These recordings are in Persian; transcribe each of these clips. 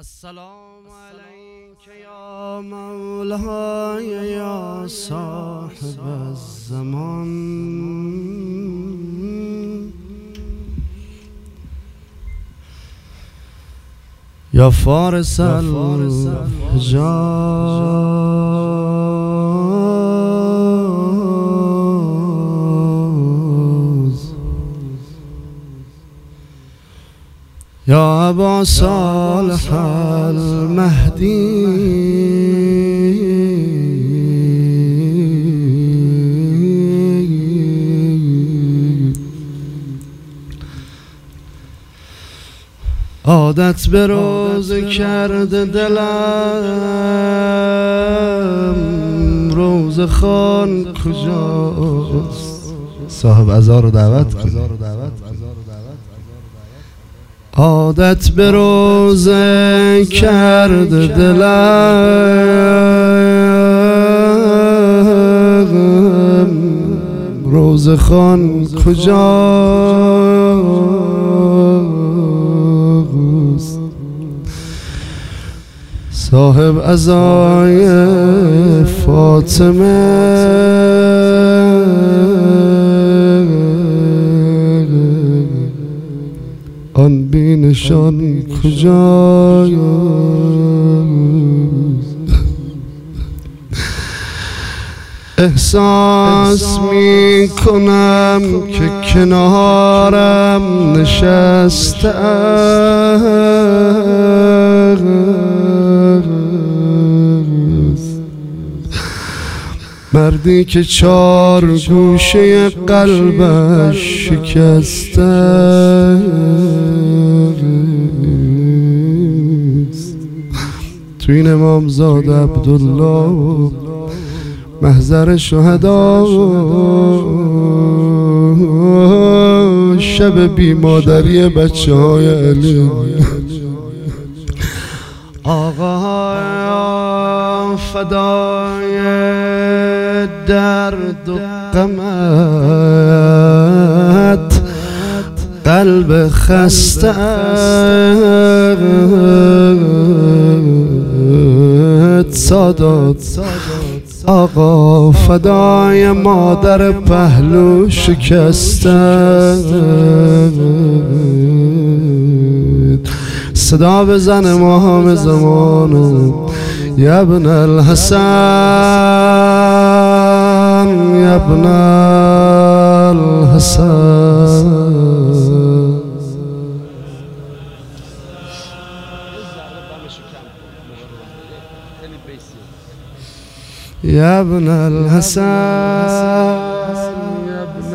السلام عليك يا مولاي يا صاحب الزمان. يا فارس الحجاز يا أبا صالح المهدي عادت به روز کرده دلم. روز خان کجاست؟ صاحب ازار رو دعوت کن عادت به روز کرده دلم. روز خان کجاست صاحب ازای فاطمه. آن بینشان کجاست احساس می کنم که کنارم نشسته مردی که چار گوشه قلبش شکسته تو این امامزاد عبدالله و محضر شهدا شب بی مادری بچه های علی آقا فدای درد و غمت قلب خسته. سادات آقا فدای مادر پهلو شکسته. صدا بزن ماهم زمان یبن الحسن. یبن الحسن. يا ابن الحسن. يا ابن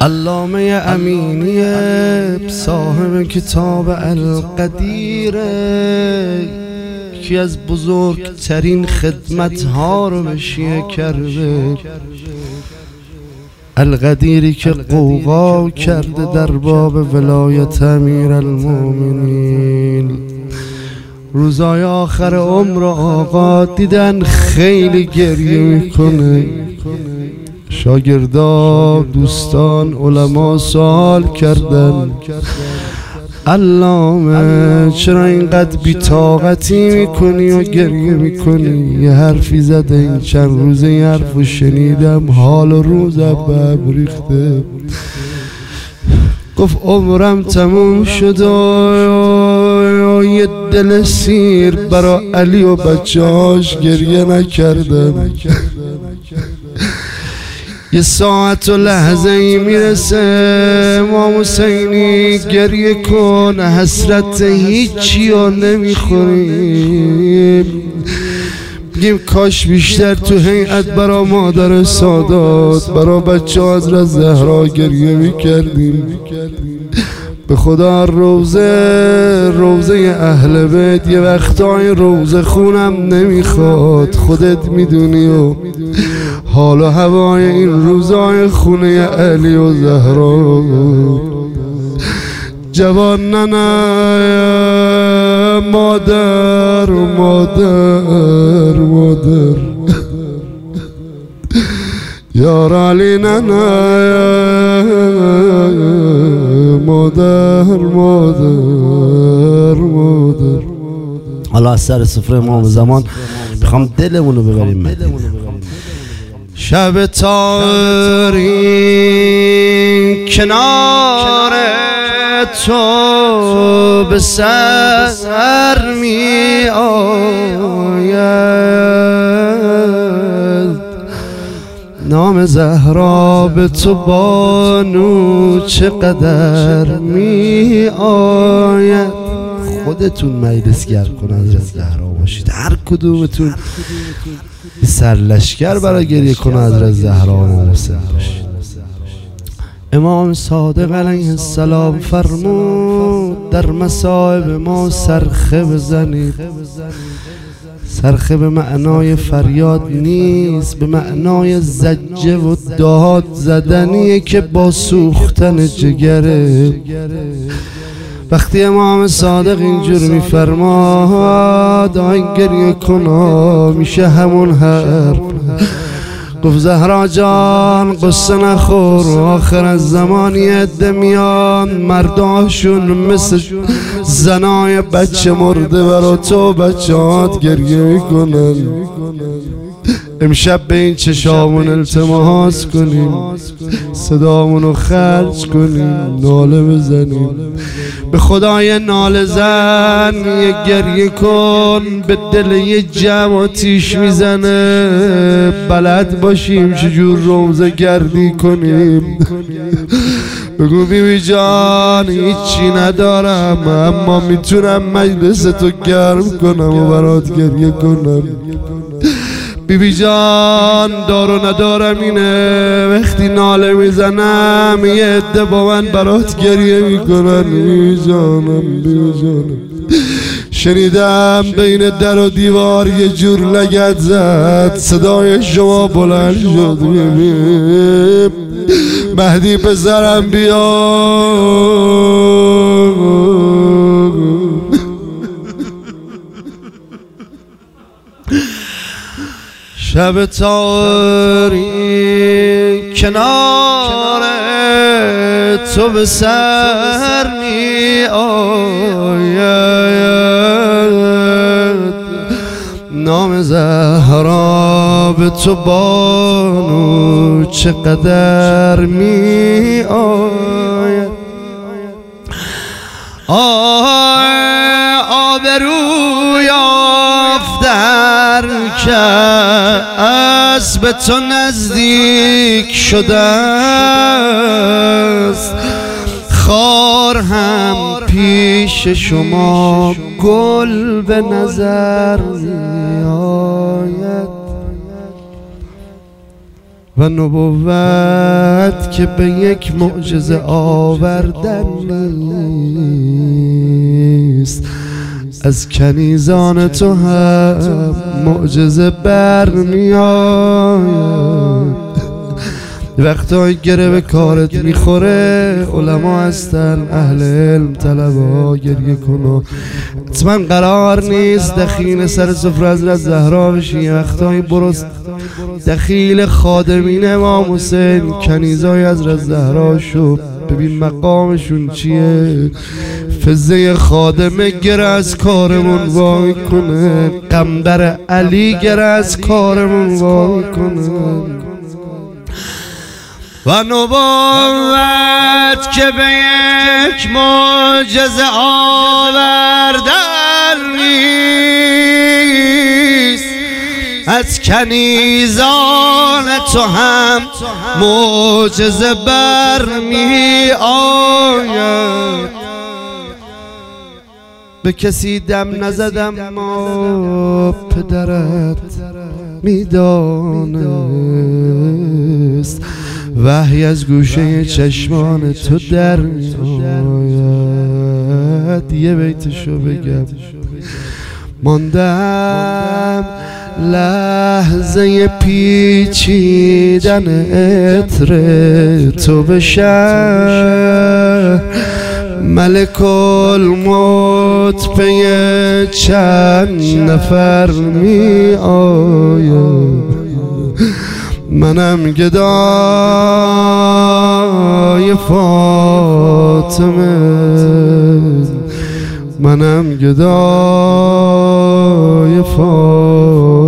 علامه امینی صاحب کتاب القدیر. یکی از بزرگترین خدمت ها رو به شیعه کرده. القدیری که قوقا کرده در باب ولایت امیر المومنین روزای آخر عمر آقا دیدن خیلی گریه می‌کنه. شاگردا دوستان علما سوال کردن. علامه چرا اینقدر بیتاقتی می‌کنی و گریه می‌کنی؟ یه حرفی زده این چند روزه یه حرف شنیدم حال و روزم به ریخته. گفت عمرم تموم شد و یه دل سیر برا علی و بچهاش گریه نکردم. یه ساعت و لحظه ای می‌رسه. ما حسینی گریه کن. حسرت هیچی ها نمی‌خوریم. بگیم کاش بیشتر تو هیئت برا مادر سادات. برا بچه از زهرا گریه می‌کردیم. به خدا روزه روزه اهل بیت. یه وقتای روزه خونم نمی‌خواد. خودت می‌دونی و حال و هوای این روزای خونه علی و زهرا. جوان ننه مادر مادر مادر. یار علی ننه مادر مادر مادر. حالا از سر سفره امام زمان. می‌خوام دلمونو ببریم مدینه شب تاری کنار تو به سر می آید. نام زهرا به تو بانو چقدر می آید. خودتون مجلسگر کن از زهرا باشید. هر کدومتون سرلشگر برای گریه کن از زهرا باشید امام صادق علیه السلام فرمود در مصائب ما سرخه بزنید. سرخه به معنای فریاد نیست به معنای زجه و داد زدنیه که با سوختن جگره. وقتی امام صادق اینجور میفرماد آی گریه کنا میشه همون حرف. گفت زهرا جان قصه نخور آخر از زمانی عده میان. مرداشون مثل زنای بچه مرده برا تو بچهات گریه می‌کنن امشب به این چشامون التماس کنیم. صدامونو خرج کنیم. ناله بزنیم. به خدای ناله زن یه گریه کن. به دل یه جمع تیش می‌زنه. بلد باشیم چجور روزه گردی کنیم. بگو بیبی جان هیچی ندارم. اما می‌تونم مجلس تو گرم کنم و برات گریه کنم. بیبی جان دارو ندارم اینه وقتی ناله می‌زنم یه عده با من برات گریه می‌کنن. بیبی جانم بیبی جانم. شنیدم بین در و دیوار یه جور لگت زد. صدای شما بلند شد. مهدی پسرم بیا شب تاری کنار تو به سر می آید. نام زهرا به تو بانو چقدر می آید. آه به تو نزدیک شده است خار هم پیش شما گل به نظر آید و نبوت که به یک معجزه آوردن نیست. از کنیزان تو هم معجزه برمیآید وقتایی گره به کارت می‌خوره علما هستن اهل علم طلبا گریه کن حتما قرار نیست دخیل سر سفر از زهرا بشی. وقتایی برست دخیل خادمین امام حسین. کنیزای از زهرا شو. ببین مقامشون چیه. فزه خادمه گر از کارمون وای کنه. قمبر علی گر از کارمون وای کنه. و نبوت که به یک معجزه آوردن نیست. از کنیزان تو هم معجزه برمی آید. به کسی دم نزدم ما پدرت می‌دانست. وحی از گوشه چشمان تو در میآید یه بیتشو بگم. ماندم لحظه پیچیدن عطر تو به ملک الموت پی چند نفر می آید. منم گدای فاطمه. منم گدای فا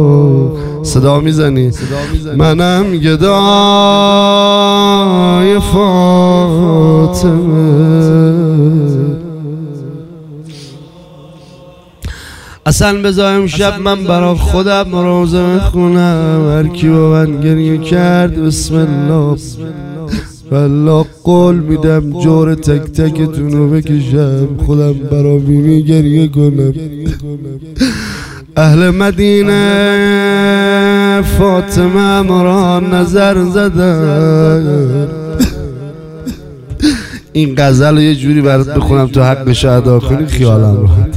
صدا می‌زنی؟ منم گدای فاطمه. اصلا بذارم شب من برا خودم روزه می‌خونم هر کی با من گریه کرد بسم الله. والله قول میدم جور تک تکتون رو بکشم. خودم برا بیمی گریه کنم. اهل مدینه. فاطمه مرا نظر زدن این غزل یه جوری برات بخونم تو حقش ادا کنی خیالم راحت.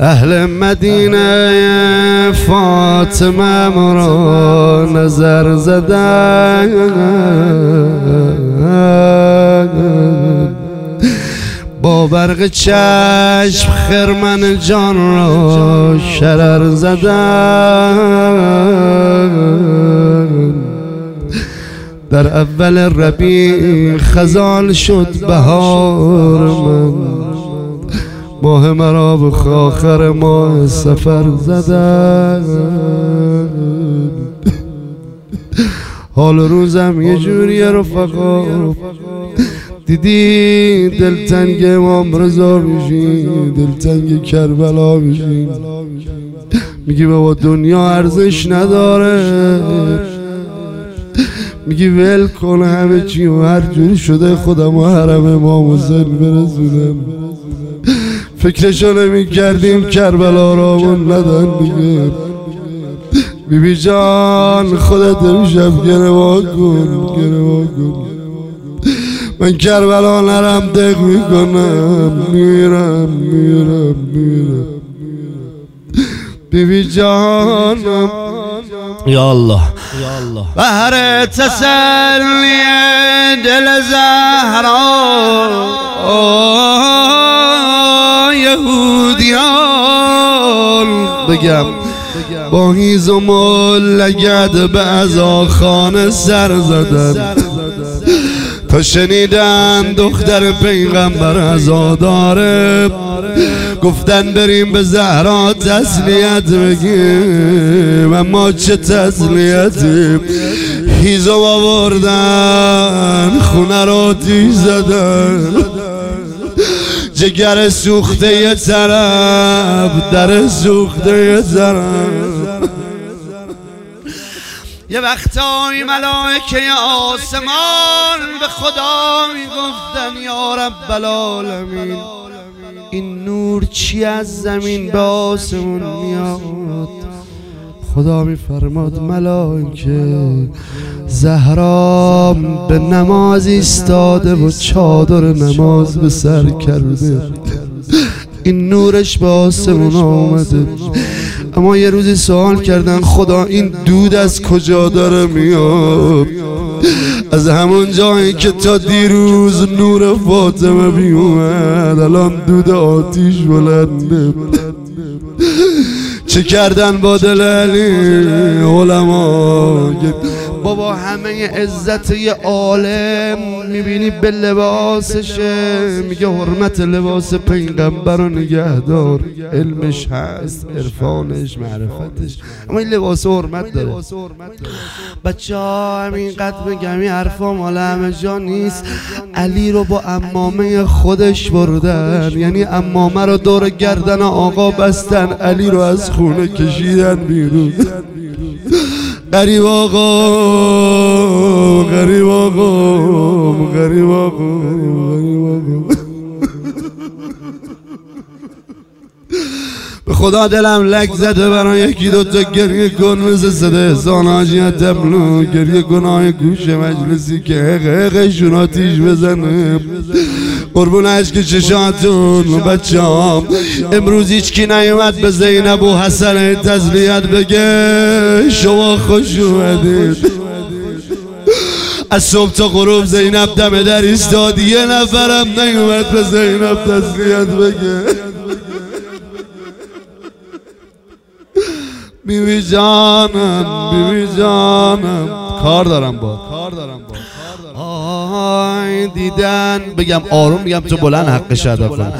اهل مدینه فاطمه مرا نظر زدن با برق چشم خرمن جان را شرر زدن. در اول ربیع خزال شد بهار من. ماه مرا به آخر ماه سفر زدن. حال روزم یه جوری رفقا. دیدی دلتنگ امام رضا میشی دلتنگ کربلا میشی. میگی بابا دنیا ارزش نداره. میگی ول کن همه چی و هر جوری شده خودم و حرم امام حسین برسونم فکرشو نمی کردیم کربلا را ندن دیگه. بیبی جان خودت امشب گروا کن گروا کن. من کربلا نرم دق می‌کنم میرم میرم میرم. بیبی جانم یا الله. بهر تسلی دل زهرا یهودیان. بگم با هیز و به ازا خانه سر زدن. تا شنیدن دختر پیغمبر ازا داره گفتن بریم به زهرا تسلیت بگیم اما چه تسلیتی؟ هیزو آوردن خونه رو تیز زدن. جگر سوخته یه طرف در سوخته یه طرف یه وقتایی ملائکه آسمان به خدا می‌گفتن یا رب العالمین این نور چی از زمین به آسمون میاد؟ خدا میفرماد ملائکه زهرا به نماز ایستاده و چادر نماز به سر کرده. این نورش به آسمون آمده. اما یه روزی سوال کردن خدا این دود از کجا داره میاد؟ از همون جایی که تا دیروز نور فاطمه بیومد الان دود آتیش بلنده. چه کردن با دل علی علما؟ بابا همه عزت یه عالم می‌بینی به لباسشه. میگه حرمت لباس پیغمبر رو نگهدار علمش هست عرفانش معرفتش. اما این لباس حرمت داره. بچه ها همینقدر بگم این حرفا مال همه جا نیست. علی رو با امامه خودش بردن. یعنی امامه رو دور گردن آقا بستن. علی رو از خونه کشیدن بیرون. غریب آقا غریب آقا غریب آقا غریب آقا. به خدا دلم لک زده برای یکی دوتا گریه کن مثل صده زاناجی تبلو گریه گناه گوش مجلسی که حق حق آتیش بزنه. قربون عشق چشاتون بچه هم امروز هیچ کی نیومد به زینب و حسن تزلیت بگه. شما خوش اومدید. از صبح تا غروب زینب دم در ایستاد یه نفرم نیومد به زینب تسلیت بگه. بیبی جانم بیبی جانم. کار دارم با کار دارم با ببین دیدن بگم آروم میگم تو بلند حقش ادا کن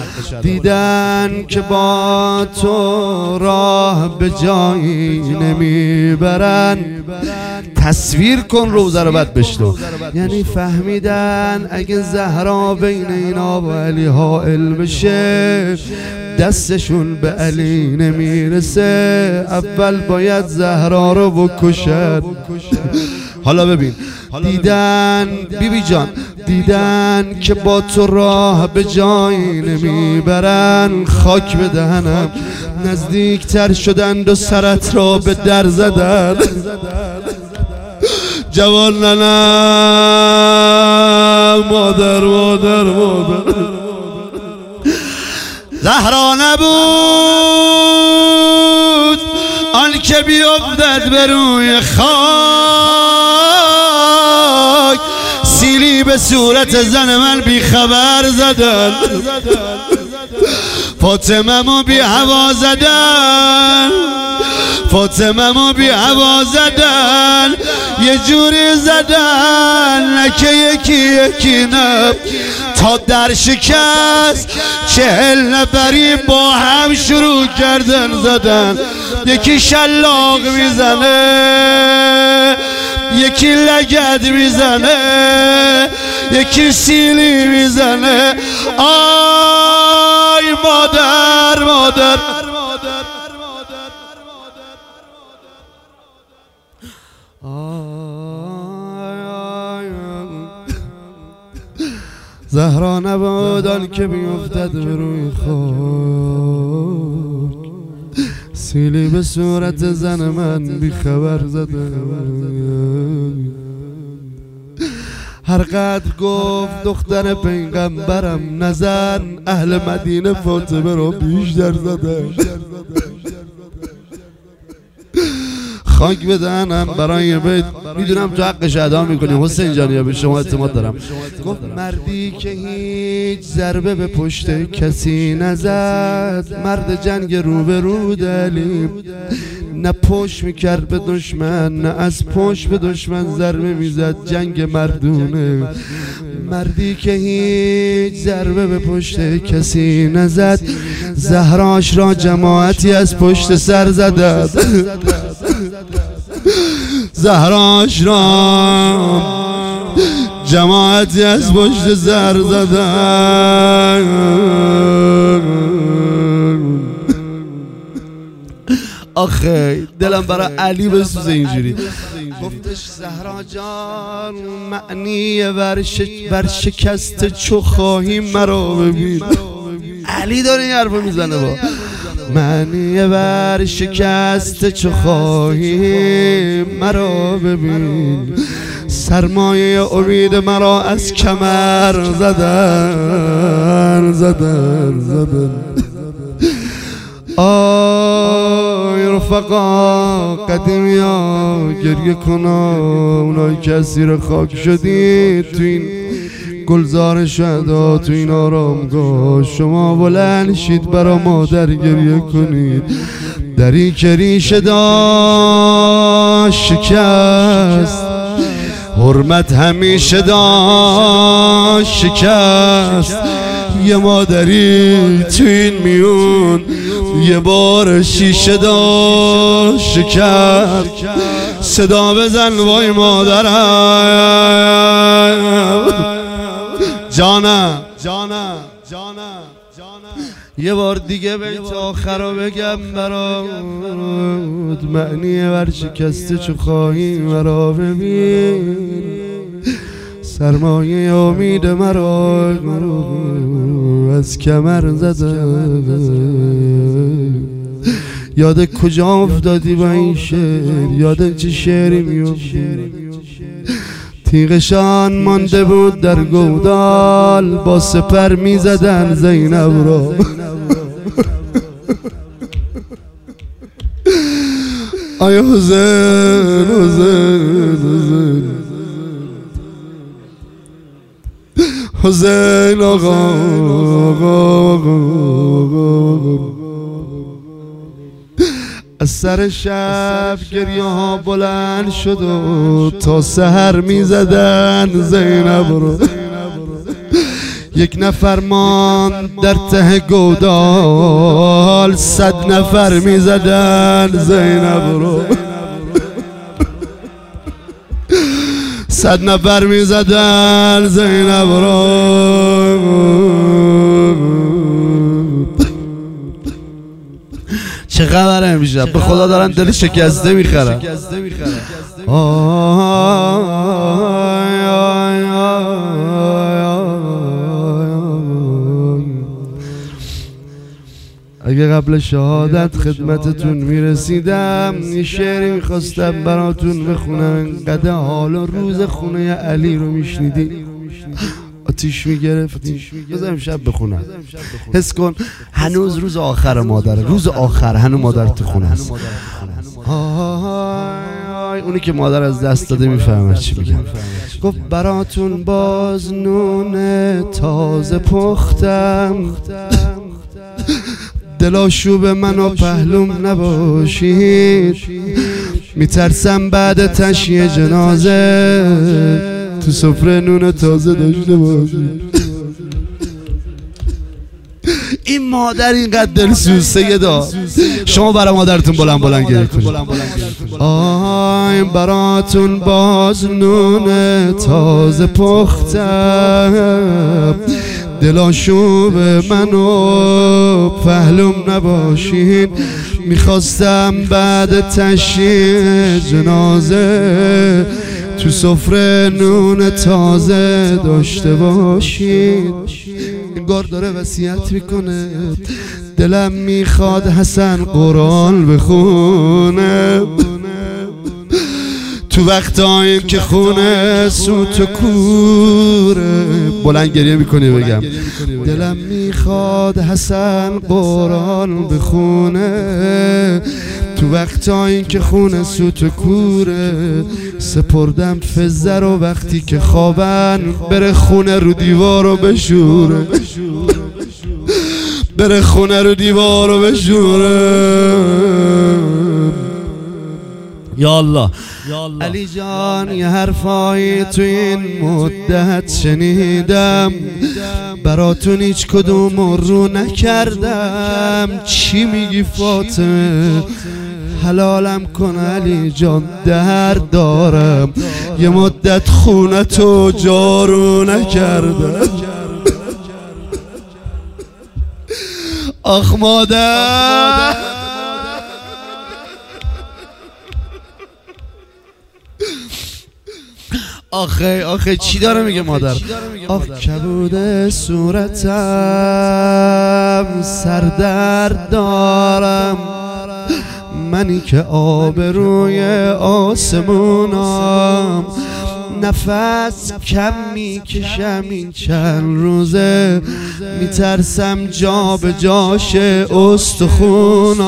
دیدن که با تو راه به جایی نمی‌برن. تصویر کن روزه رو بد بشتو یعنی فهمیدن اگه زهرا بین اینا و علی حائل بشه دستشون به علی نمی‌رسه. اول باید زهرا رو بکشد حالا ببین. دیدن. بیبی جان دیدن که با تو راه به جایی نمی‌برن خاک به دهنم. نزدیکتر شدند و سرت را به در زدن. جوان ننم مادر مادر مادر. زهرا نبود آن که بیفتد به روی خاک. به صورت زن من بی خبر زدن. فاطمه بی هوا زدن. فاطمه بی هوا زدن. یه جوری زدن. نکه یکی یکی نه. تا در شکست چهل نفری با هم شروع کردن زدن. یکی شلاق می‌زنه یکی لگد می‌زنه. یکی سیلی می‌زنه آی مادر مادر زهرا نبودان که بیفتد به روی خاک سیلی به صورت زن من بی خبر زده هر قدر گفت دختر پیغمبرم نزن اهل مدینه فاطمه رو بیشتر زده. خاک بدنم برای بیت. می‌دونم تو حقش ادا می‌کنی. حسین جان به شما اعتماد دارم. گفت مردی که هیچ ضربه به پشت کسی نزد مرد جنگ رو به رو دلیم نه پشت می‌کرد به دشمن نه از پشت به دشمن ضربه می‌زد. جنگ مردونه. مردی که هیچ ضربه به پشت کسی نزد. زهراش را جماعتی از پشت سر زدد زهراش را جماعتی از پشت سر زدن آخه دلم برای علی بسوزه اینجوری. گفتش زهرا جان معنی بر شکست چو خواهی مرا ببین. علی داره این حرفو می‌زنه با. معنی بر شکست چو خواهی مرا ببین. سرمایه امید مرا از کمر زدن زدن. زدن. آی رفقا قدیم یا گریه کنا. اونایی که اسیر خاک شدید تو این گلزار شدا تو این آرامگاه. شما بلند شید برا مادر گریه کنید. دری کریش دا شکست. حرمت همیشه دا شکست. یه مادری تو این میون یه بار شیشه دا شکست صدا بزن وای مادرم. جانم جانم جانم یه بار دیگه بیت آخر رو بگم برات معنی بر شکسته چو خواهی مرا ببین. سرمایه امید مرا. از کمر زده یاد کجا افتادی با این شعر؟ یاد چه شعری میفتی تیغشان مانده بود در گودال با سپر می‌زدن زینب را آیا حسین حسین حسین؟ حسین آقا. از سر شب گریه ها بلند شد و تا سهر می زدن زینب رو. یک نفر مان در ته گودال صد نفر می‌زدن زینب رو. صد نفر می‌زدن زینب رو چه خبره امشب به خدا دارن دل شکسته می‌خرن. اگه قبل شهادت خدمتتون می‌رسیدم یه شعری می‌خواستم براتون بخونم. انقدر حال و روز خونه علی رو میشنیدی؟ آتیش می‌گرفتی؟ بذارم شب بخونم. حس کن هنوز روز آخر مادره روز آخر هنوز مادر تو خونه هست اونی که مادر از دست داده می‌فهمه چی میگم. گفت براتون باز نون تازه پختم. دلاشوب من و پهلوم نباشید. میترسم بعد تشیه جنازه. تو سفره نون تازه داشته باشید این مادر اینقدر دل سوسه دا شما برای مادرتون بلند بلند گرید آی براتون باز نون تازه پختم دلاشوب منو پهلوم نباشین. می‌خواستم بعد تشییع جنازه تو سفره نون تازه داشته باشید انگار داره وصیت می‌کنه. دلم می‌خواد حسن قرآن بخونه. تو وقتایی که خونه سوت و کوره بلند گریه می‌کنی بگم. دلم می‌خواد حسن قرآن بخونه. تو وقتایی که خونه سوت و کوره سپردم فزه رو وقتی که خوابن. بره خونه رو دیوار رو بشوره. بره خونه رو دیوار رو بشوره. یا الله علی جان یه حرفایی تو این مدت شنیدم. براتون هیچ کدوم رو نکردم. چی میگی فاطمه؟ حلالم کن علی جان در دارم. یه مدت خونتو جارو نکردم. آخ مادر. آخه آخه چی داره میگه مادر؟ آخ کبود صورتم سردرد دارم منی که آب روی آسمونم نفس کم می‌کشم این چند روزه. میترسم جا به جاش استخونم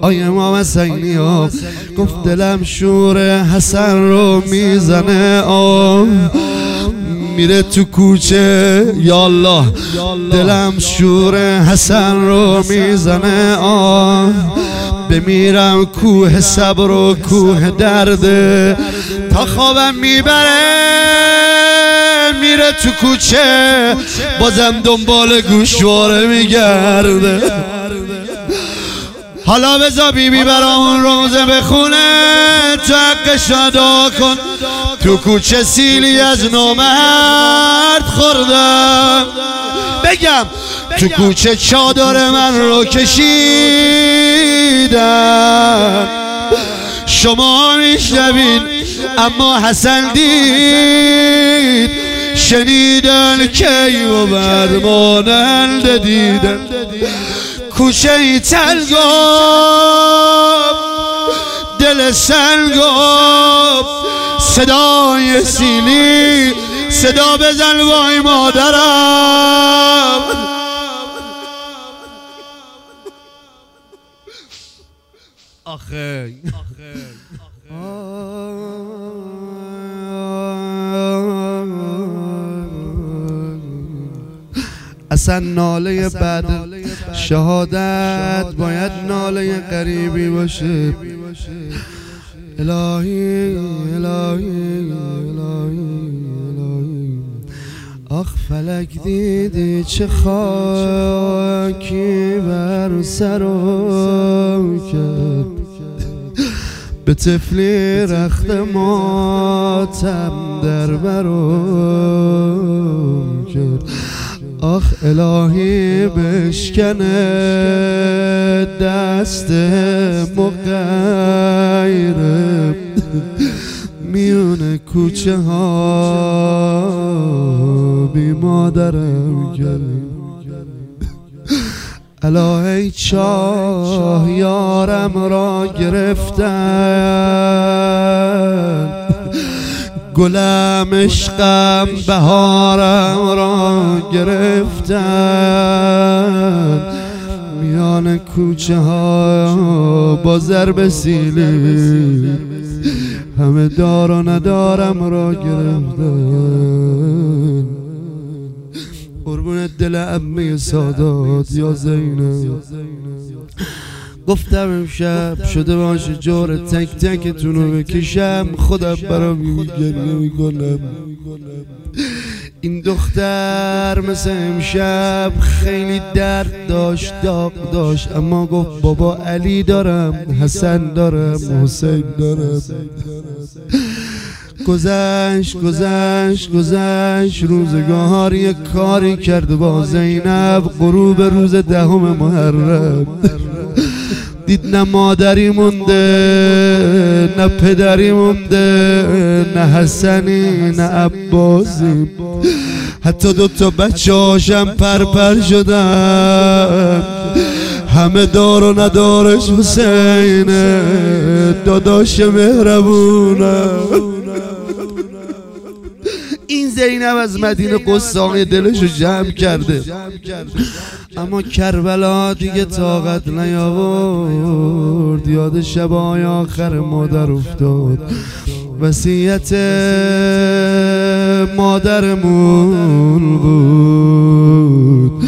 آی امام حسینی ها گفت دلم شور حسن رو می‌زنه. آه. میره تو کوچه. یالله دلم شور حسن رو می‌زنه. آه. بمیرم کوه صبر و کوه درده تا خوابم می‌بره. میره تو کوچه. بازم دنبال گوشواره میگرده. حالا بزا بیبی برامون روزه بخونه. تو شدا کن. تو کوچه سیلی از نومرد خوردم. بگم تو کوچه چادر من رو کشیدن شما میشنوین اما حسن دید. شنیدن کی و بعد مانند دیدن. کوچه ای تلگاب دل سنگاب صدای سیلی صدا بزن وای مادرم. آخه اصلا ناله بعد شهادت باید ناله قریبی باشه. الهی الهی الهی الهی. فلک دیدی چه خاکی بر سرم کرد به تفلی رخت ماتم در برم کرد آخ الهی بشکنه دست مقیرم میون کوچه ها بی مادرم گرم الهی چاه یارم را گرفتن. گلم عشقم بهارم را گرفتن. میان کوچه ها با ضرب سیلی همه دار و ندارم را گرفتن. قربون دل امه سادات یا زینب. گفتم امشب شده باشه جور تک تکتون بکشم. خودم برا گریه می‌کنم. این دختر مثل امشب خیلی درد داشت داغ داشت. اما گفت بابا علی دارم حسن دارم حسین دارم. گذشت گذشت گذشت. روزگار یک کاری کرد با زینب. غروب روز دهم محرم. دید نه مادری مونده نه پدری مونده نه حسنی نه عباسی. حتی دوتا بچه هاشم پرپر شدن. همه دار و ندارش حسینه داداش مهربونه این زینب از مدینه قصاقی دلشو جمع کرده. اما کربلا دیگه طاقت نیاورد. یاد شبای آخر مادر افتاد. وسیعت مادرمون بود.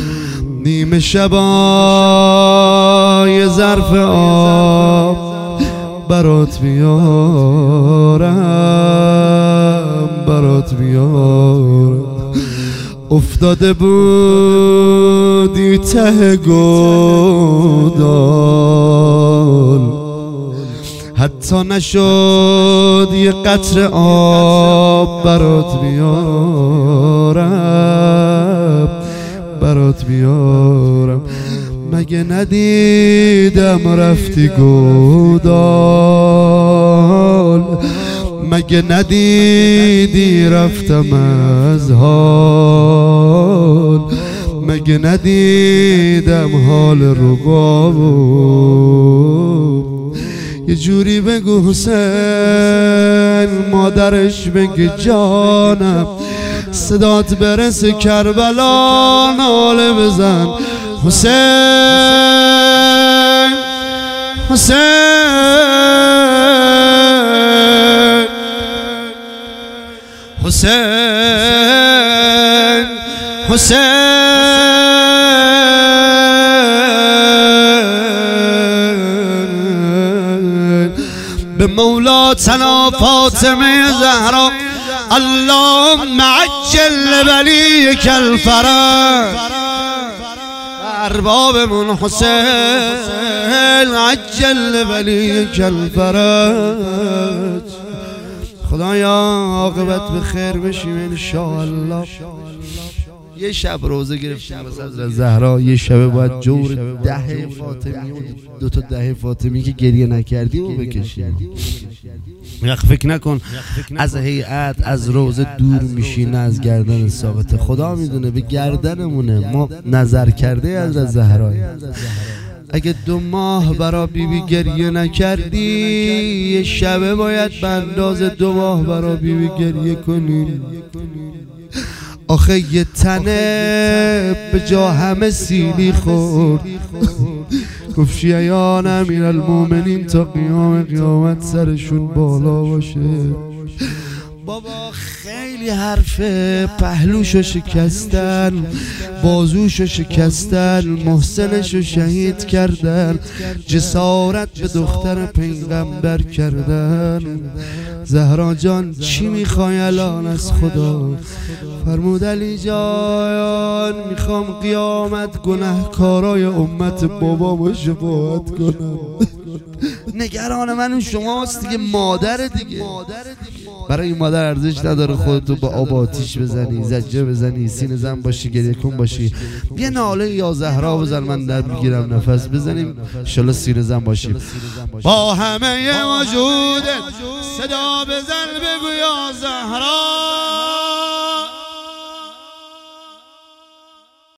نیمه شبای ظرف آب برات بیارم برات بیارم. افتاده بودی ته گودال. حتی نشد یه قطر آب برات بیارم برات بیارم. مگه ندیدم رفتی گودال. مگه ندیدی رفتم از حال؟ مگه ندیدم حال ربابو یه جوری بگو حسین مادرش بگه جانم. صدات برسه کربلا ناله بزن. حسین حسین. حسین حسین. به مولا تنا فاطمه زهرا اللهم عجل ولی کل فرج اربابمون حسین عجل ولی کل فرج خدایا عاقبت به خیر بشیم انشاءالله. یه شب روزه گرفتیم مثلا. زهرا یه شبه باید جور ده فاطمی دو تا ده فاطمی که گریه نکردی و بکشیم. وقت فکر نکن. از هیئت از روزه دور میشی از گردن ثابت. خدا می‌دونه به گردنمونه. ما نظر کرده از زهرا. اگه دو ماه برا بیبی گریه نکردی یه شبه باید به انداز دو ماه برا بیبی گریه کنیم آخه یه تنه به جا همه سیلی خورد. گفت شیعیان امیر المومنین تا قیام قیامت سرشون بالا باشه. بابا خیلی حرفه پهلوشو شکستن بازوشو شکستن محسنشو شهید کردن جسارت به دختر پیغمبر کردن. زهرا جان چی می‌خوای الان از خدا؟ فرمود علی جان می‌خوام قیامت گنهکارای امت بابا شفاعت کنم. نگران من شماست دیگه مادر دیگه. برای این مادر ارزش نداره خودتو با آب آتیش بزنی زجه بزنی سینه زن باشی گریه کن باشی. یه ناله یا زهرا بزن من در بگیرم نفس بزنیم. شلا سینه زن باشیم با همه وجودت صدا بزن بگو یا زهرا.